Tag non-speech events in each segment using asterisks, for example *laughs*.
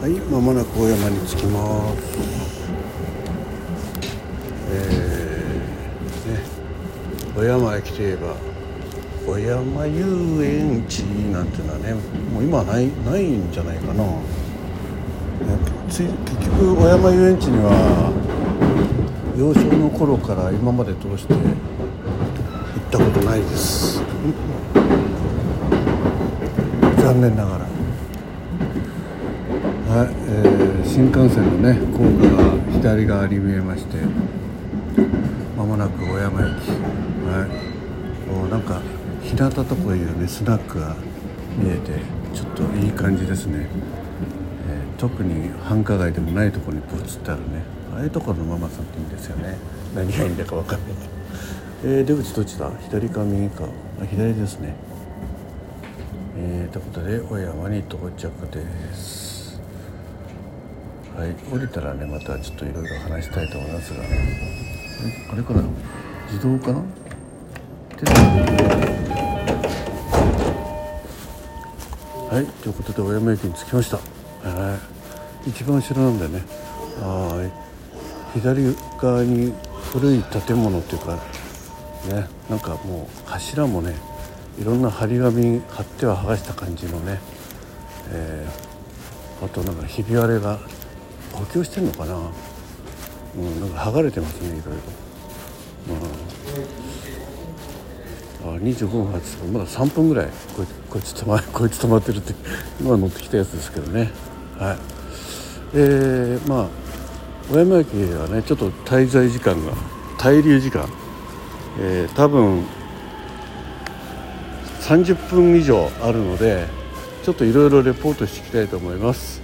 はいまもなく小山に着きます。えー、ね小山駅といえば小山遊園地なんていうのはねもう今ないないんじゃないかな。つ結局小山遊園地には幼少の頃から今まで通して行ったことないです。残念ながら。は、えー、新幹線のね高架が左側に見えましてまもなく小山駅。はい。もうなんか日向とこいうねスナックが見えてちょっといい感じですね、えー、特に繁華街でもないところにポツってあるね。ああいうところのママさんっていいんですよね。何がいいんだか分かんないえー、出口どっちだ？左か右か。あ左ですね。えー、ということで小山に到着です。はい。降りたらねまたちょっといろいろ話したいと思いますがあれかな自動かな？はい。ということで小山駅に着きました、はい、一番後ろなんだよねあ左側に古い建物っていうかね。なんかもう柱もねいろんな張り紙貼っては剥がした感じのね、えー、あとなんかひび割れが補強してんのかな、うん、なんか剥がれてますねいろいろ、うん、あ25分発。まだ3分ぐらい。こいこいつ止ま *laughs* こいつ止まってるって今乗ってきたやつですけどね。はい。えー、まあ小山駅はねちょっと滞在時間が滞留時間、えー、多分30分以上あるのでちょっといろいろレポートしていきたいと思います。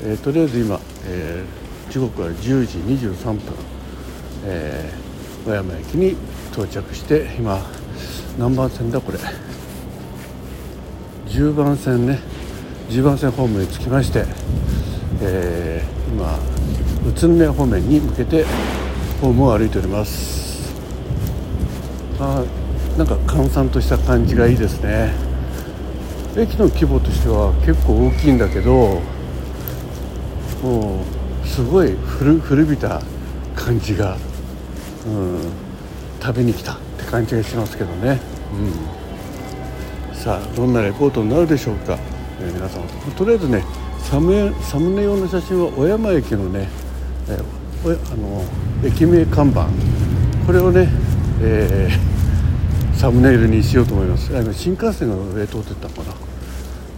えー、とりあえず今、えー、時刻は10時23分、えー、小山駅に到着して今何番線だこれ。10番線ね。10番線方面に着きまして、えー、今宇都宮方面に向けてホームを歩いております。あなんか閑散とした感じがいいですね。駅の規模としては結構大きいんだけどもうすごい古古びた感じが、うん、食べに来たって感じがしますけどね、うん、さあどんなレポートになるでしょうか、えー、皆さんとりあえずねサムサムネ用の写真は小山駅のね、えー、あの駅名看板。これをね、えー、サムネイルにしようと思います。あの新幹線が上通ってったのかな、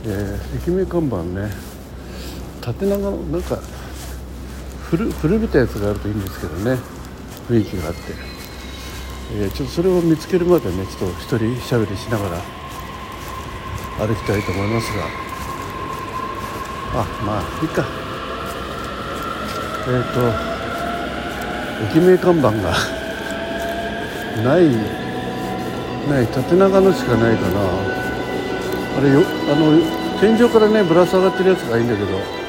えー、駅名看板ね。縦長のなんか古古びたやつがあるといいんですけどね。雰囲気があって、えー、ちょっとそれを見つけるまでねちょっと一人しゃべりしながら歩きたいと思いますが。あまあいいか。えっ、ー、と駅名看板が *laughs* ないない縦長のしかないかな。あれよあの天井からねぶら下がってるやつがいいんだけど。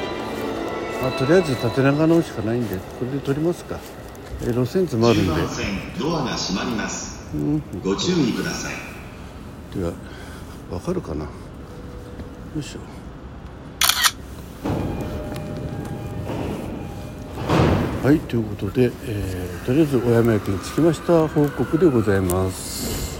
あ、とりあえず縦長のしかないんでこれで取りますか、えー、路線図もあるんで。ドアが閉まります、うん、ご注意ください。ではわかるかな。よいしょ。はいということで、えー、とりあえず小山駅に着きました報告でございます